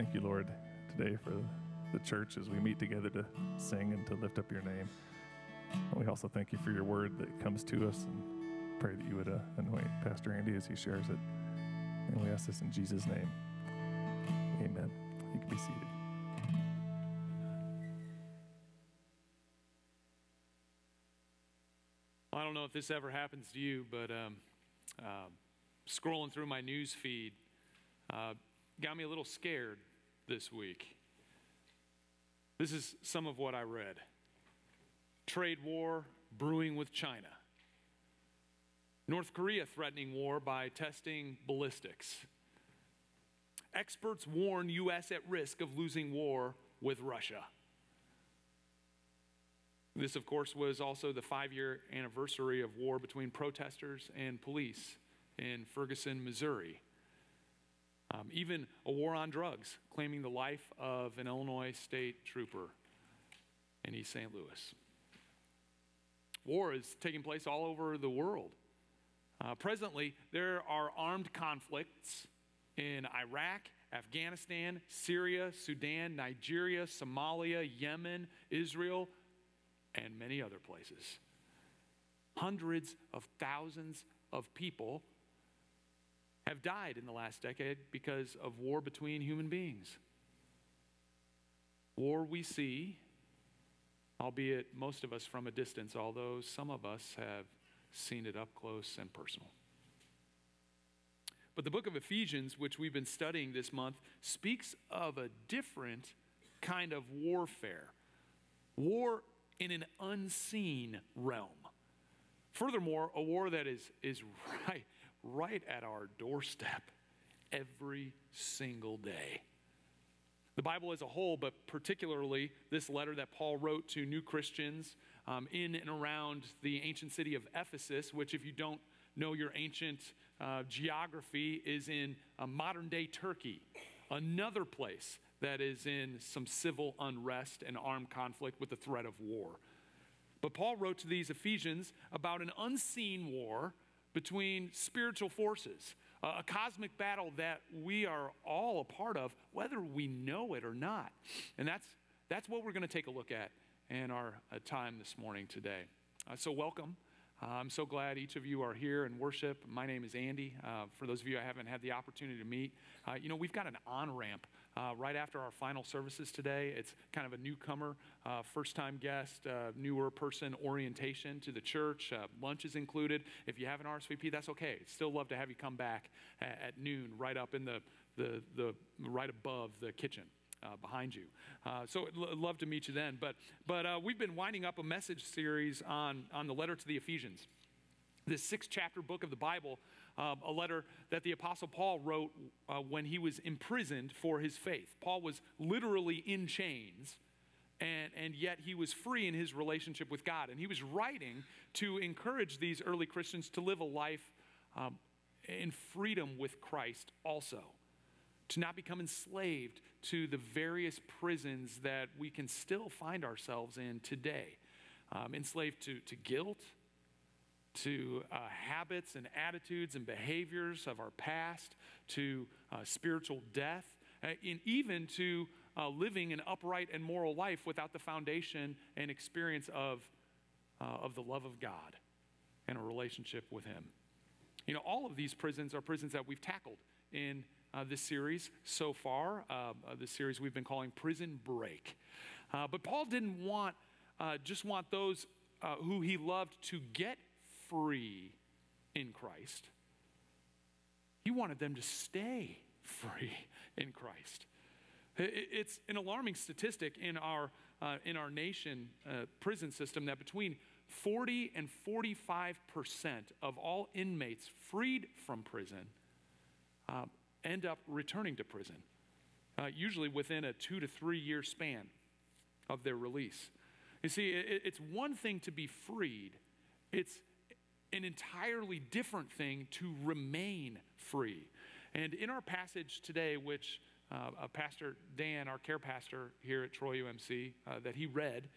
thank you, Lord, today for the church as we meet together to sing and to lift up your name. And we also thank you for your word that comes to us and pray that you would uh, anoint Pastor Andy as he shares it. And we ask this in Jesus' name. Amen. You can be seated. I don't know if this ever happens to you, but um, uh, scrolling through my news feed uh, got me a little scared this week. This is some of what I read trade war brewing with China. North Korea threatening war by testing ballistics. Experts warn U.S. at risk of losing war with Russia. This, of course, was also the five year anniversary of war between protesters and police in Ferguson, Missouri. Um, even a war on drugs, claiming the life of an Illinois state trooper in East St. Louis. War is taking place all over the world. Uh, presently, there are armed conflicts in Iraq, Afghanistan, Syria, Sudan, Nigeria, Somalia, Yemen, Israel, and many other places. Hundreds of thousands of people have died in the last decade because of war between human beings. War we see, albeit most of us from a distance, although some of us have seen it up close and personal. But the book of Ephesians, which we've been studying this month, speaks of a different kind of warfare. War in an unseen realm. Furthermore, a war that is, is right, right at our doorstep every single day. The Bible as a whole, but particularly this letter that Paul wrote to new Christians um, in and around the ancient city of Ephesus, which, if you don't know your ancient uh, geography, is in uh, modern day Turkey, another place that is in some civil unrest and armed conflict with the threat of war. But Paul wrote to these Ephesians about an unseen war between spiritual forces, a cosmic battle that we are all a part of, whether we know it or not. And that's, that's what we're going to take a look at in our uh, time this morning today. Uh, so, welcome. Uh, I'm so glad each of you are here in worship. My name is Andy. Uh, for those of you I haven't had the opportunity to meet, uh, you know, we've got an on ramp uh, right after our final services today. It's kind of a newcomer, uh, first time guest, uh, newer person orientation to the church. Lunch is included. If you have an RSVP, that's okay. Still love to have you come back at, at noon, right up in the, the, the right above the kitchen. Uh, behind you. Uh, so I'd love to meet you then. But, but uh, we've been winding up a message series on, on the letter to the Ephesians. This six chapter book of the Bible um, a letter that the Apostle Paul wrote uh, when he was imprisoned for his faith. Paul was literally in chains. And, and yet he was free in his relationship with God. And he was writing to encourage these early Christians to live a life um, in freedom with Christ also to not become enslaved to the various prisons that we can still find ourselves in today. Um, enslaved to, to guilt, to uh, habits and attitudes and behaviors of our past, to uh, spiritual death, uh, and even to uh, living an upright and moral life without the foundation and experience of, uh, of the love of God and a relationship with Him. You know, all of these prisons are prisons that we've tackled in uh, this series so far, uh, this series we've been calling Prison Break. Uh, but Paul didn't want just want those who he loved to get free in Christ. He wanted them to stay free in Christ. It's an alarming statistic in our, uh, in our nation uh, prison system that between 40 and 45 percent of all inmates freed from prison uh, end up returning to prison, uh, usually within a two to three year span of their release. You see, it, it's one thing to be freed, it's an entirely different thing to remain free. And in our passage today, which uh, Pastor Dan, our care pastor here at Troy UMC, uh, that he read,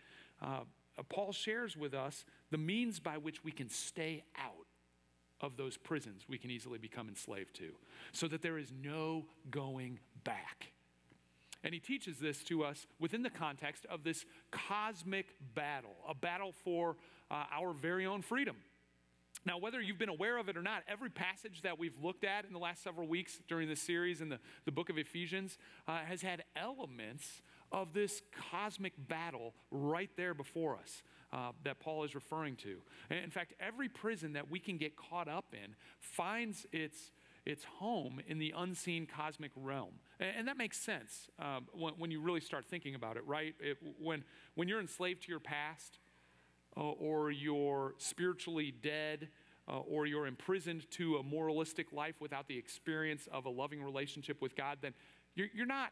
uh, Paul shares with us the means by which we can stay out of those prisons we can easily become enslaved to, so that there is no going back. And he teaches this to us within the context of this cosmic battle, a battle for uh, our very own freedom. Now, whether you've been aware of it or not, every passage that we've looked at in the last several weeks during this series in the, the book of Ephesians uh, has had elements of this cosmic battle right there before us uh, that Paul is referring to. in fact, every prison that we can get caught up in finds its, its home in the unseen cosmic realm. And, and that makes sense um, when, when, you really start thinking about it, right? It, when, when you're enslaved to your past, uh, or you're spiritually dead, uh, or you're imprisoned to a moralistic life without the experience of a loving relationship with God, then you're, you're not,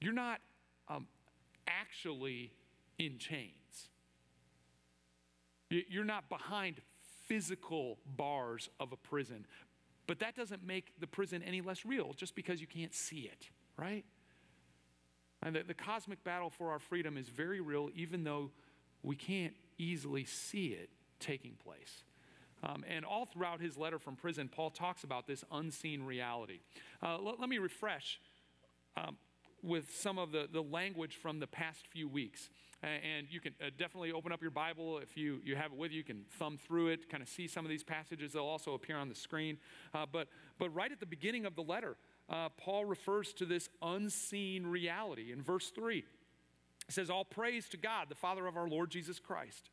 you're not um, actually in chains. You're not behind physical bars of a prison, but that doesn't make the prison any less real just because you can't see it, right? And the, the cosmic battle for our freedom is very real, even though we can't easily see it taking place. Um, and all throughout his letter from prison, Paul talks about this unseen reality. Uh, let, let, me refresh um, with some of the, the language from the past few weeks. And you can uh, definitely open up your Bible if you, you have it with you. You can thumb through it, kind of see some of these passages. They'll also appear on the screen. Uh, but, but right at the beginning of the letter, uh, Paul refers to this unseen reality. In verse 3, it says, All praise to God, the Father of our Lord Jesus Christ,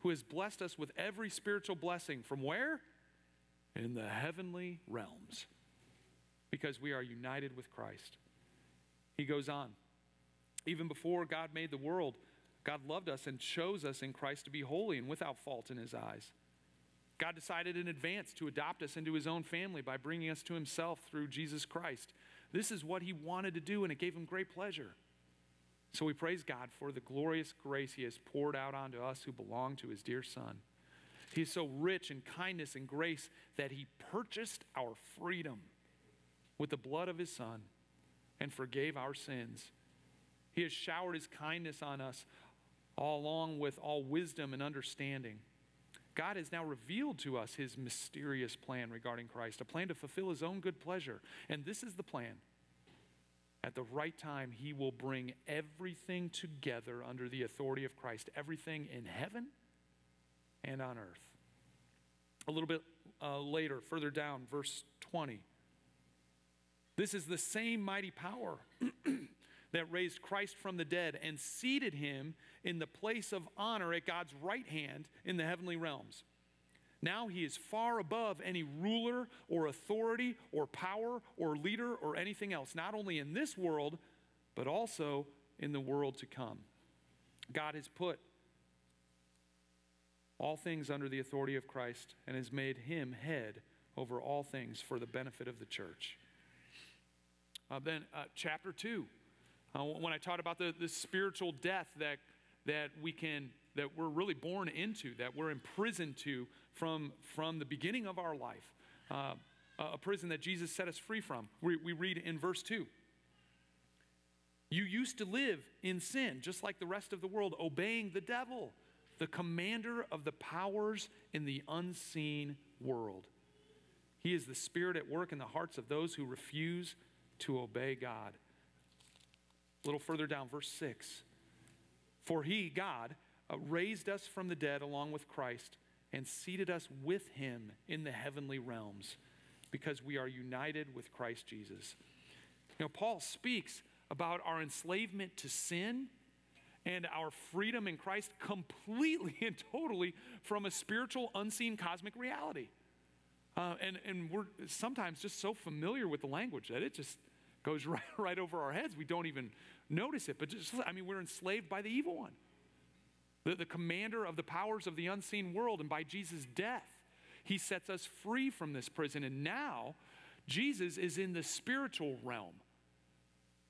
who has blessed us with every spiritual blessing. From where? In the heavenly realms, because we are united with Christ. He goes on. Even before God made the world, God loved us and chose us in Christ to be holy and without fault in His eyes. God decided in advance to adopt us into His own family by bringing us to Himself through Jesus Christ. This is what He wanted to do, and it gave Him great pleasure. So we praise God for the glorious grace He has poured out onto us who belong to His dear Son. He is so rich in kindness and grace that He purchased our freedom with the blood of His Son and forgave our sins. He has showered His kindness on us all along with all wisdom and understanding. God has now revealed to us his mysterious plan regarding Christ, a plan to fulfill his own good pleasure. And this is the plan. At the right time, he will bring everything together under the authority of Christ, everything in heaven and on earth. A little bit uh, later, further down, verse 20. This is the same mighty power that raised Christ from the dead and seated him in the place of honor at God's right hand in the heavenly realms. Now he is far above any ruler or authority or power or leader or anything else, not only in this world, but also in the world to come. God has put all things under the authority of Christ and has made him head over all things for the benefit of the church. Uh, then, uh, chapter 2 uh, when I taught about the, the spiritual death that, that we can, that we're really born into, that we're imprisoned to from, from the beginning of our life, uh, a prison that Jesus set us free from. We, we read in verse 2. You used to live in sin, just like the rest of the world, obeying the devil, the commander of the powers in the unseen world. He is the spirit at work in the hearts of those who refuse to obey God. A little further down, verse 6. For he, God, uh, raised us from the dead along with Christ and seated us with him in the heavenly realms because we are united with Christ Jesus. Now, Paul speaks about our enslavement to sin and our freedom in Christ completely and totally from a spiritual, unseen cosmic reality. Uh, and, and we're sometimes just so familiar with the language that it just goes right, right over our heads. We don't even notice it. But just, I mean, we're enslaved by the evil one, the, the commander of the powers of the unseen world. And by Jesus' death, he sets us free from this prison. And now, Jesus is in the spiritual realm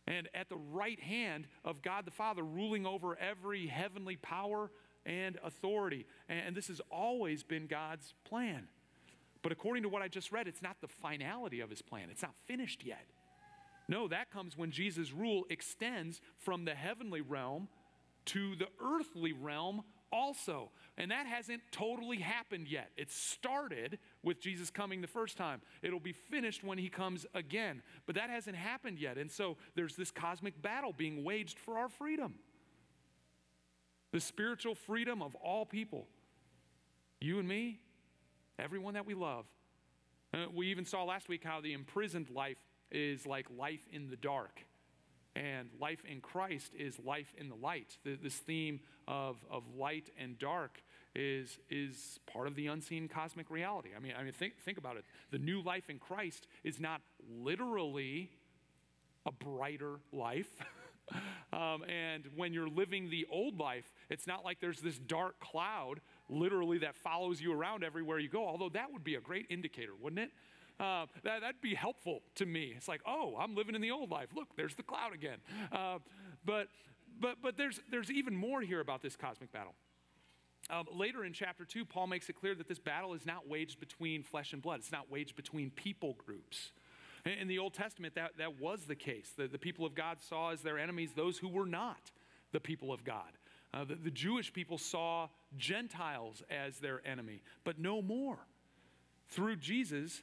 and at the right hand of God the Father, ruling over every heavenly power and authority. And this has always been God's plan. But according to what I just read, it's not the finality of his plan, it's not finished yet. No, that comes when Jesus' rule extends from the heavenly realm to the earthly realm also. And that hasn't totally happened yet. It started with Jesus coming the first time. It'll be finished when he comes again. But that hasn't happened yet. And so there's this cosmic battle being waged for our freedom the spiritual freedom of all people. You and me, everyone that we love. Uh, we even saw last week how the imprisoned life is like life in the dark. And life in Christ is life in the light. This theme of, of light and dark is, is part of the unseen cosmic reality. I mean, I mean think, think about it. The new life in Christ is not literally a brighter life. um, and when you're living the old life, it's not like there's this dark cloud literally that follows you around everywhere you go, although that would be a great indicator, wouldn't it? Uh, that, that'd be helpful to me. It's like, oh, I'm living in the old life. Look, there's the cloud again. Uh, but but but there's there's even more here about this cosmic battle. Um, later in chapter 2, Paul makes it clear that this battle is not waged between flesh and blood. It's not waged between people groups. In the Old Testament, that, that was the case. The, the people of God saw as their enemies those who were not the people of God. Uh, the, the Jewish people saw Gentiles as their enemy, but no more. Through Jesus,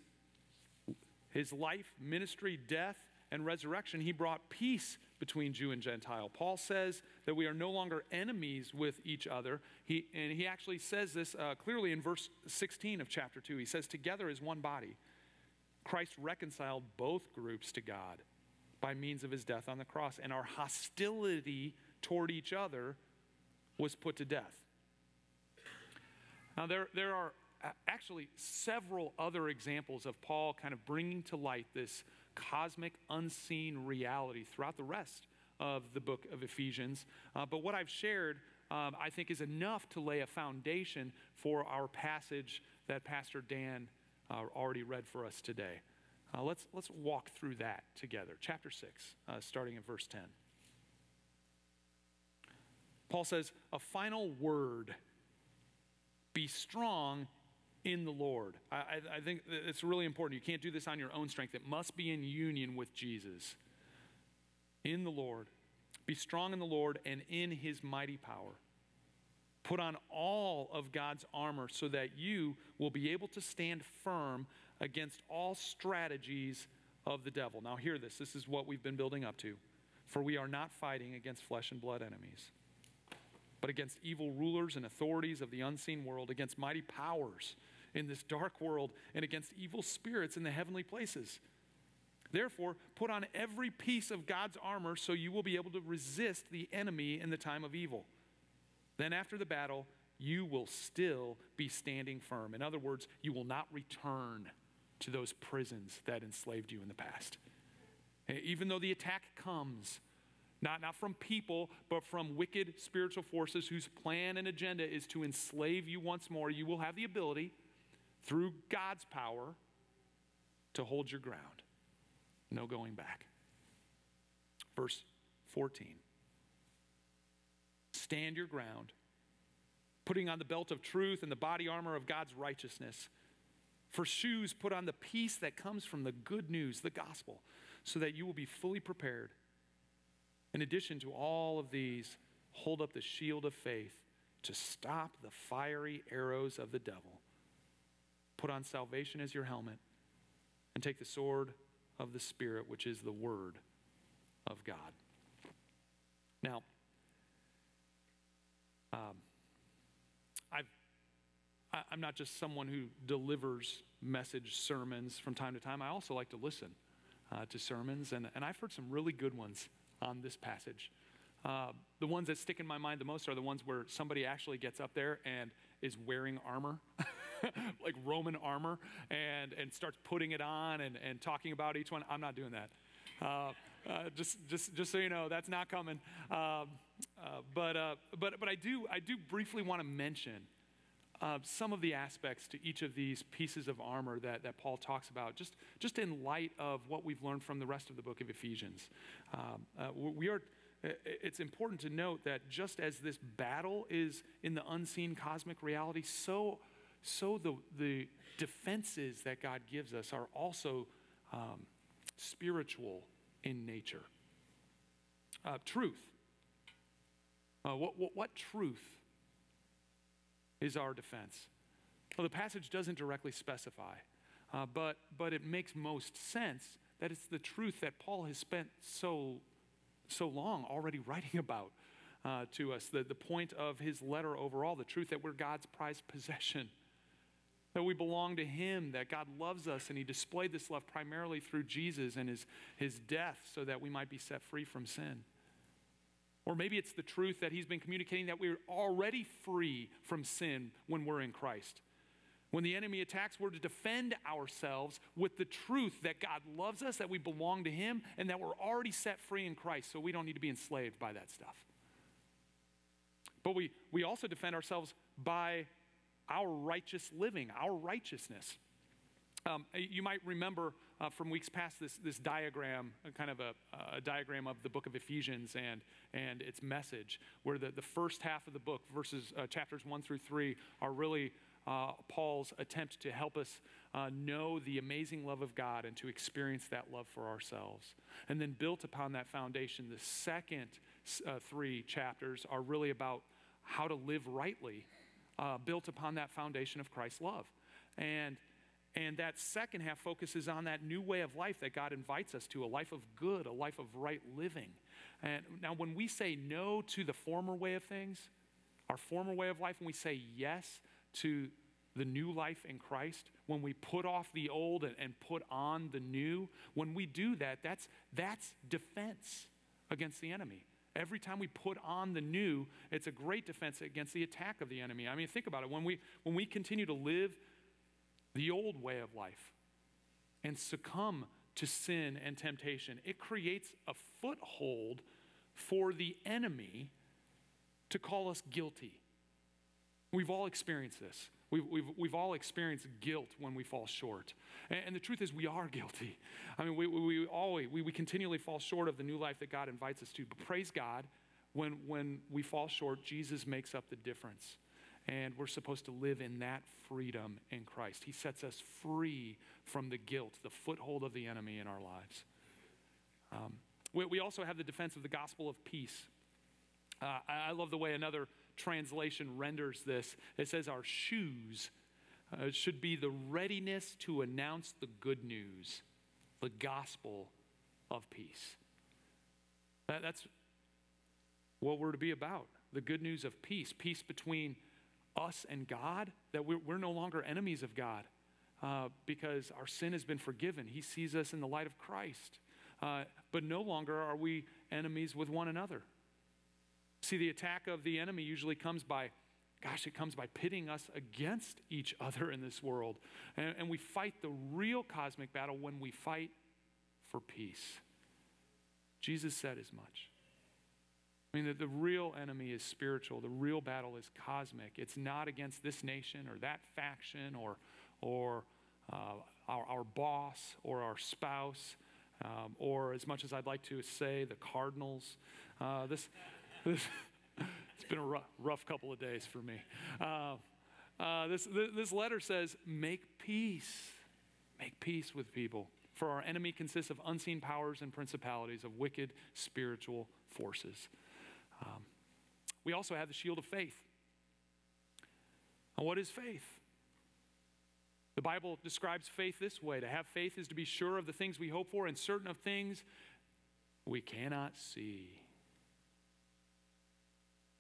his life, ministry, death, and resurrection, he brought peace between Jew and Gentile. Paul says that we are no longer enemies with each other. He, and he actually says this uh, clearly in verse 16 of chapter 2. He says, Together as one body, Christ reconciled both groups to God by means of his death on the cross, and our hostility toward each other was put to death. Now, there, there are actually several other examples of Paul kind of bringing to light this cosmic, unseen reality throughout the rest of the book of Ephesians. Uh, but what I've shared, um, I think, is enough to lay a foundation for our passage that Pastor Dan uh, already read for us today. Uh, let's, let's walk through that together. Chapter 6, uh, starting in verse 10. Paul says, A final word be strong in the Lord. I, I, think it's really important. You can't do this on your own strength, it must be in union with Jesus. In the Lord. Be strong in the Lord and in his mighty power. Put on all of God's armor so that you will be able to stand firm against all strategies of the devil. Now, hear this. This is what we've been building up to. For we are not fighting against flesh and blood enemies, but against evil rulers and authorities of the unseen world, against mighty powers in this dark world, and against evil spirits in the heavenly places. Therefore, put on every piece of God's armor so you will be able to resist the enemy in the time of evil. Then, after the battle, you will still be standing firm. In other words, you will not return to those prisons that enslaved you in the past. Eh, even though the attack comes, not, not from people, but from wicked spiritual forces whose plan and agenda is to enslave you once more, you will have the ability, through God's power, to hold your ground. No going back. Verse 14 Stand your ground, putting on the belt of truth and the body armor of God's righteousness. For shoes, put on the peace that comes from the good news, the gospel, so that you will be fully prepared. In addition to all of these, hold up the shield of faith to stop the fiery arrows of the devil. Put on salvation as your helmet and take the sword of the Spirit, which is the Word of God. Now, um, I've, I, I'm not just someone who delivers message sermons from time to time. I also like to listen uh, to sermons, and, and I've heard some really good ones on this passage. Uh, the ones that stick in my mind the most are the ones where somebody actually gets up there and is wearing armor, like Roman armor, and, and starts putting it on and, and talking about each one. I'm not doing that. Uh, uh, just, just, just so you know, that's not coming. Um, uh, but, uh, but, but I do, I do briefly want to mention uh, some of the aspects to each of these pieces of armor that, that Paul talks about, just, just in light of what we've learned from the rest of the book of Ephesians. Um, uh, we are, it's important to note that just as this battle is in the unseen cosmic reality, so, so the, the defenses that God gives us are also um, spiritual in nature. Uh, truth. Uh, what, what, what truth is our defense? Well, the passage doesn't directly specify, uh, but, but it makes most sense that it's the truth that Paul has spent so, so long already writing about uh, to us. The, the point of his letter overall, the truth that we're God's prized possession, that we belong to him, that God loves us, and he displayed this love primarily through Jesus and his, his death so that we might be set free from sin. Or maybe it's the truth that he's been communicating that we're already free from sin when we're in Christ. When the enemy attacks, we're to defend ourselves with the truth that God loves us, that we belong to him, and that we're already set free in Christ, so we don't need to be enslaved by that stuff. But we, we also defend ourselves by our righteous living, our righteousness. Um, you might remember uh, from weeks past this, this diagram, kind of a, a, diagram of the book of Ephesians and, and its message, where the, the first half of the book, verses uh, chapters one through three, are really uh, Paul's attempt to help us uh, know the amazing love of God and to experience that love for ourselves. And then, built upon that foundation, the second uh, three chapters are really about how to live rightly, uh, built upon that foundation of Christ's love. And and that second half focuses on that new way of life that God invites us to a life of good, a life of right living. And now, when we say no to the former way of things, our former way of life, and we say yes to the new life in Christ, when we put off the old and, and put on the new, when we do that, that's, that's defense against the enemy. Every time we put on the new, it's a great defense against the attack of the enemy. I mean, think about it. When we, when we continue to live the old way of life and succumb to sin and temptation, it creates a foothold for the enemy to call us guilty. We've all experienced this. We've, we've, we've all experienced guilt when we fall short. And, and the truth is, we are guilty. I mean, we, we, we always, we, we continually fall short of the new life that God invites us to. But praise God, when, when we fall short, Jesus makes up the difference. And we're supposed to live in that freedom in Christ. He sets us free from the guilt, the foothold of the enemy in our lives. Um, we, we, also have the defense of the gospel of peace. Uh, I, I love the way another translation renders this. It says, Our shoes uh, should be the readiness to announce the good news, the gospel of peace. That, that's what we're to be about the good news of peace, peace between us and God, that we're, we're no longer enemies of God uh, because our sin has been forgiven. He sees us in the light of Christ. Uh, but no longer are we enemies with one another. See, the attack of the enemy usually comes by, gosh, it comes by pitting us against each other in this world. And, and we fight the real cosmic battle when we fight for peace. Jesus said as much. I mean, the, the real enemy is spiritual. The real battle is cosmic. It's not against this nation or that faction or, or uh, our, our boss or our spouse, um, or as much as I'd like to say, the Cardinals. Uh, this, this it's been a rough, rough, couple of days for me. Uh, uh this, this letter says, make peace. Make peace with people. For our enemy consists of unseen powers and principalities, of wicked spiritual forces. Um, we also have the shield of faith. And what is faith? The Bible describes faith this way to have faith is to be sure of the things we hope for and certain of things we cannot see.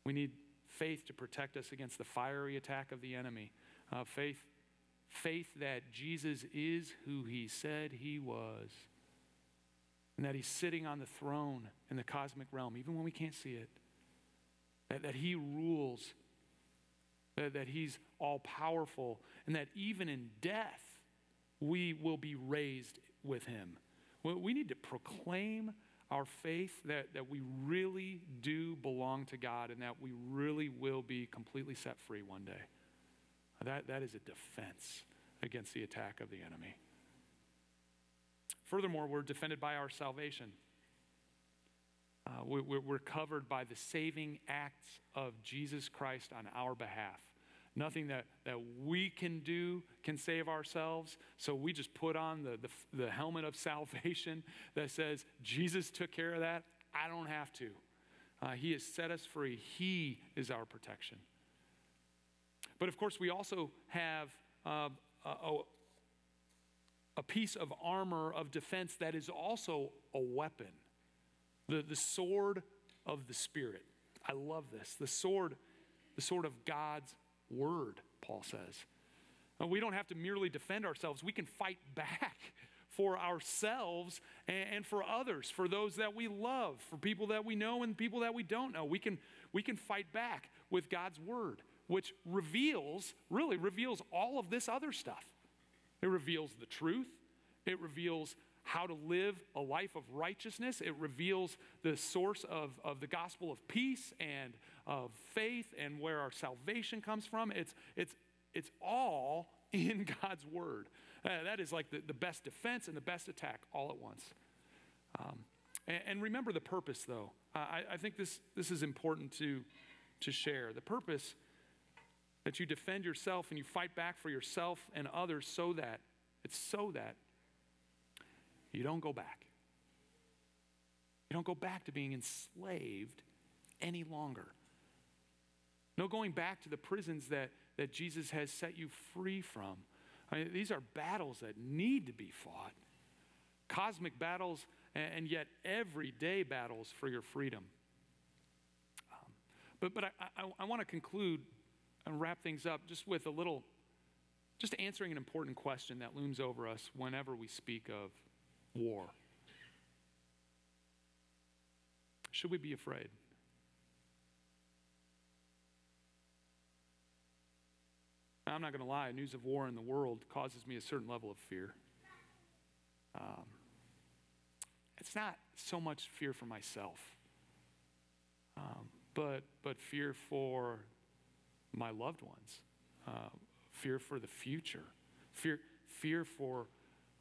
We need faith to protect us against the fiery attack of the enemy. Uh, faith, faith that Jesus is who he said he was, and that he's sitting on the throne in the cosmic realm, even when we can't see it that, that He rules, that, that He's all powerful, and that even in death, we will be raised with Him. We need to proclaim our faith that, that we really do belong to God and that we really will be completely set free one day. That, that is a defense against the attack of the enemy. Furthermore, we're defended by our salvation. Uh, we, we're covered by the saving acts of Jesus Christ on our behalf. Nothing that, that we can do can save ourselves. So we just put on the, the, the helmet of salvation that says, Jesus took care of that. I don't have to. Uh, he has set us free. He is our protection. But of course, we also have uh, a, a piece of armor of defense that is also a weapon the, the sword of the Spirit. I love this. The sword, the sword of God's word, Paul says. Uh, we don't have to merely defend ourselves, we can fight back for ourselves and for others, for those that we love, for people that we know and people that we don't know. We can, we can fight back with God's word, which reveals, really reveals all of this other stuff. It reveals the truth, it reveals how to live a life of righteousness. It reveals the source of, of the gospel of peace and of faith and where our salvation comes from. It's, it's, it's all in God's word. Uh, that is like the, the best defense and the best attack all at once. Um, and, and, remember the purpose, though. Uh, I, I think this, this is important to, to share. The purpose that you defend yourself and you fight back for yourself and others so that, it's so that you don't go back. You don't go back to being enslaved any longer. No going back to the prisons that, that Jesus has set you free from. I mean, these are battles that need to be fought cosmic battles, and yet everyday battles for your freedom. Um, but but I, I, I want to conclude and wrap things up just with a little, just answering an important question that looms over us whenever we speak of war. Should we be afraid? I'm not going to lie, news of war in the world causes me a certain level of fear. Um, it's not so much fear for myself, um, but, but fear for my loved ones, uh, fear for the future, fear, fear for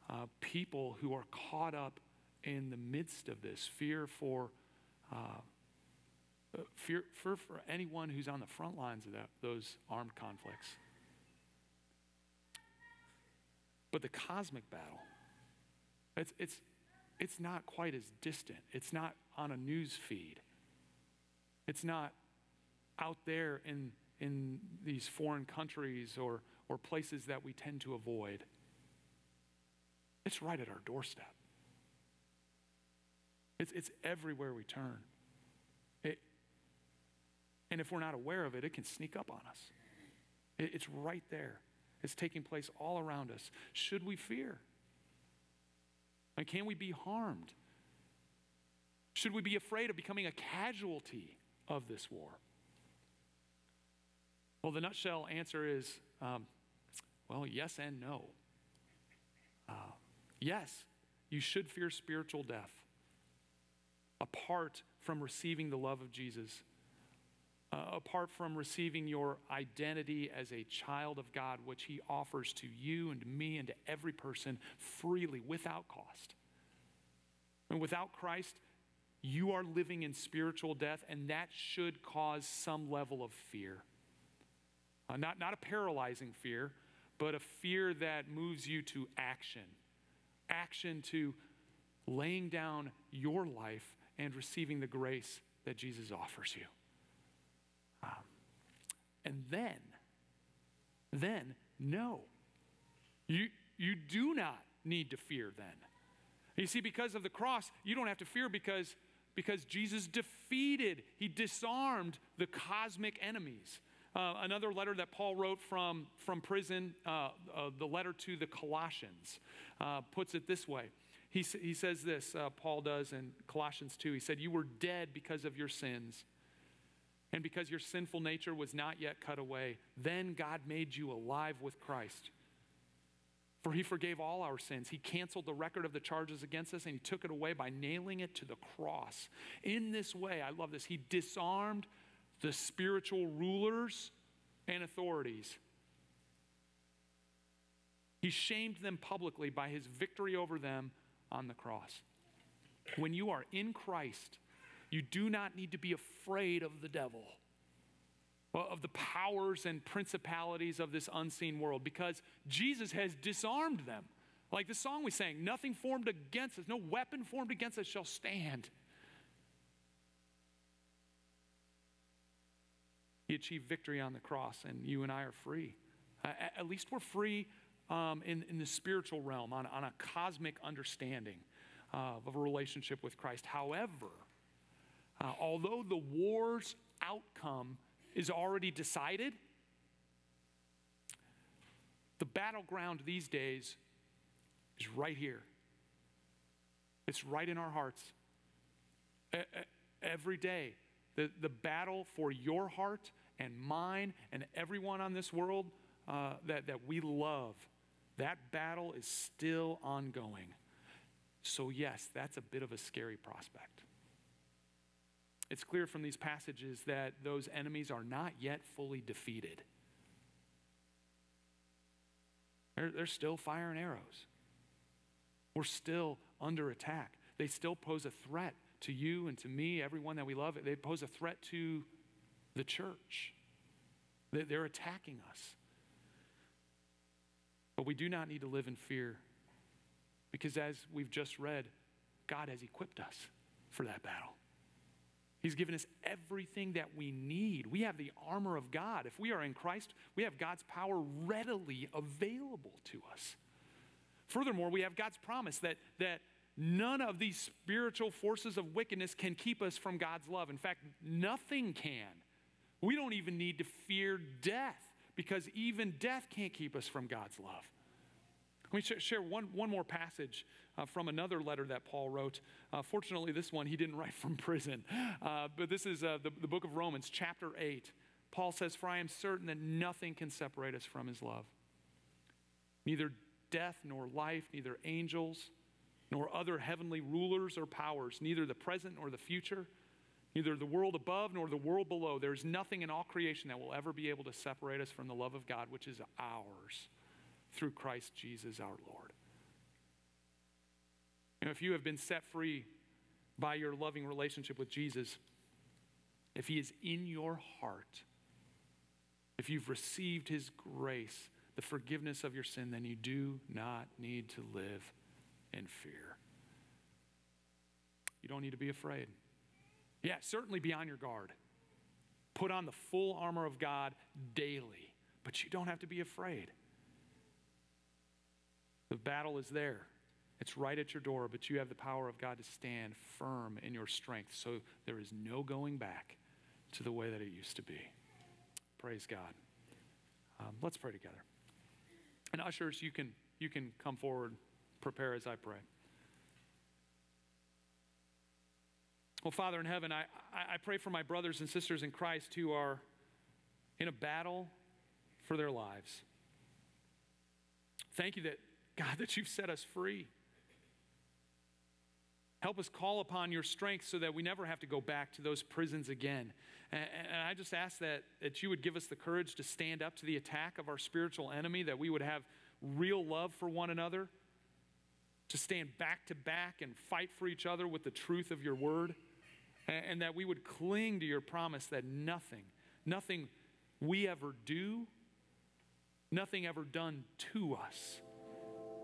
uh, people who are caught up in the midst of this, fear for. Uh, fear, fear for anyone who's on the front lines of that, those armed conflicts. But the cosmic battle, it's, it's, it's not quite as distant. It's not on a news feed. It's not out there in, in these foreign countries or, or places that we tend to avoid. It's right at our doorstep. It's, it's everywhere we turn. It, and if we're not aware of it, it can sneak up on us. It, it's right there. It's taking place all around us. Should we fear? And can we be harmed? Should we be afraid of becoming a casualty of this war? Well, the nutshell answer is um, well, yes and no. Uh, yes, you should fear spiritual death apart from receiving the love of Jesus uh, apart from receiving your identity as a child of God, which He offers to you and to me and to every person freely without cost. And without Christ, you are living in spiritual death, and that should cause some level of fear. Uh, not, not a paralyzing fear, but a fear that moves you to action. Action to laying down your life and receiving the grace that Jesus offers you. Um, and then, then, no. You, you do not need to fear then. You see, because of the cross, you don't have to fear because, because Jesus defeated, he disarmed the cosmic enemies. Uh, another letter that Paul wrote from, from prison, uh, uh, the letter to the Colossians, uh, puts it this way. He, he says this, uh, Paul does in Colossians 2. He said, You were dead because of your sins and because your sinful nature was not yet cut away, then God made you alive with Christ. For he forgave all our sins. He canceled the record of the charges against us and he took it away by nailing it to the cross. In this way, I love this, he disarmed the spiritual rulers and authorities. He shamed them publicly by his victory over them on the cross. When you are in Christ, you do not need to be afraid of the devil, uh, of the powers and principalities of this unseen world, because Jesus has disarmed them. Like the song we sang, nothing formed against us, no weapon formed against us shall stand. He achieved victory on the cross, and you and I are free. Uh, at least we're free um, in, in the spiritual realm, on, on a cosmic understanding uh, of a relationship with Christ. However, uh, although the war's outcome is already decided, the battleground these days is right here. It's right in our hearts. Every day, the, the battle for your heart and mine and everyone on this world uh, that, that we love, that battle is still ongoing. So, yes, that's a bit of a scary prospect. It's clear from these passages that those enemies are not yet fully defeated. They're, they're still firing arrows. We're still under attack. They still pose a threat to you and to me, everyone that we love. They pose a threat to the church. They're attacking us. But we do not need to live in fear because, as we've just read, God has equipped us for that battle. He's given us everything that we need. We have the armor of God. If we are in Christ, we have God's power readily available to us. Furthermore, we have God's promise that, that none of these spiritual forces of wickedness can keep us from God's love. In fact, nothing can. We don't even need to fear death because even death can't keep us from God's love. Let me share one, one more passage uh, from another letter that Paul wrote. Uh, fortunately, this one he didn't write from prison, uh, but this is uh, the, the book of Romans, chapter 8. Paul says, For I am certain that nothing can separate us from his love. Neither death nor life, neither angels nor other heavenly rulers or powers, neither the present nor the future, neither the world above nor the world below. There is nothing in all creation that will ever be able to separate us from the love of God, which is ours through Christ Jesus our Lord. You know, if you have been set free by your loving relationship with Jesus, if He is in your heart, if you've received His grace, the forgiveness of your sin, then you do not need to live in fear. You don't need to be afraid. Yeah, certainly be on your guard. Put on the full armor of God daily, but you don't have to be afraid. The battle is there. It's right at your door, but you have the power of God to stand firm in your strength. So there is no going back to the way that it used to be. Praise God. Um, let's pray together. And ushers, you can you can come forward, prepare as I pray. Well, Father in heaven, I, I pray for my brothers and sisters in Christ who are in a battle for their lives. Thank you that God, that you've set us free. Help us call upon your strength so that we never have to go back to those prisons again. And, and, I just ask that, that you would give us the courage to stand up to the attack of our spiritual enemy, that we would have real love for one another, to stand back to back and fight for each other with the truth of your word, and, that we would cling to your promise that nothing, nothing we ever do, nothing ever done to us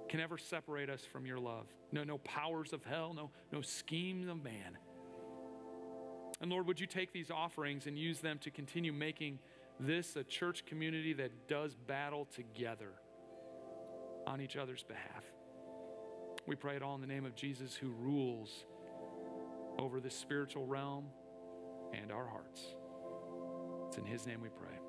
can ever separate us from your love. No, no powers of hell, no, no schemes of man. And Lord, would you take these offerings and use them to continue making this a church community that does battle together on each other's behalf? We pray it all in the name of Jesus who rules over this spiritual realm and our hearts. It's in his name we pray.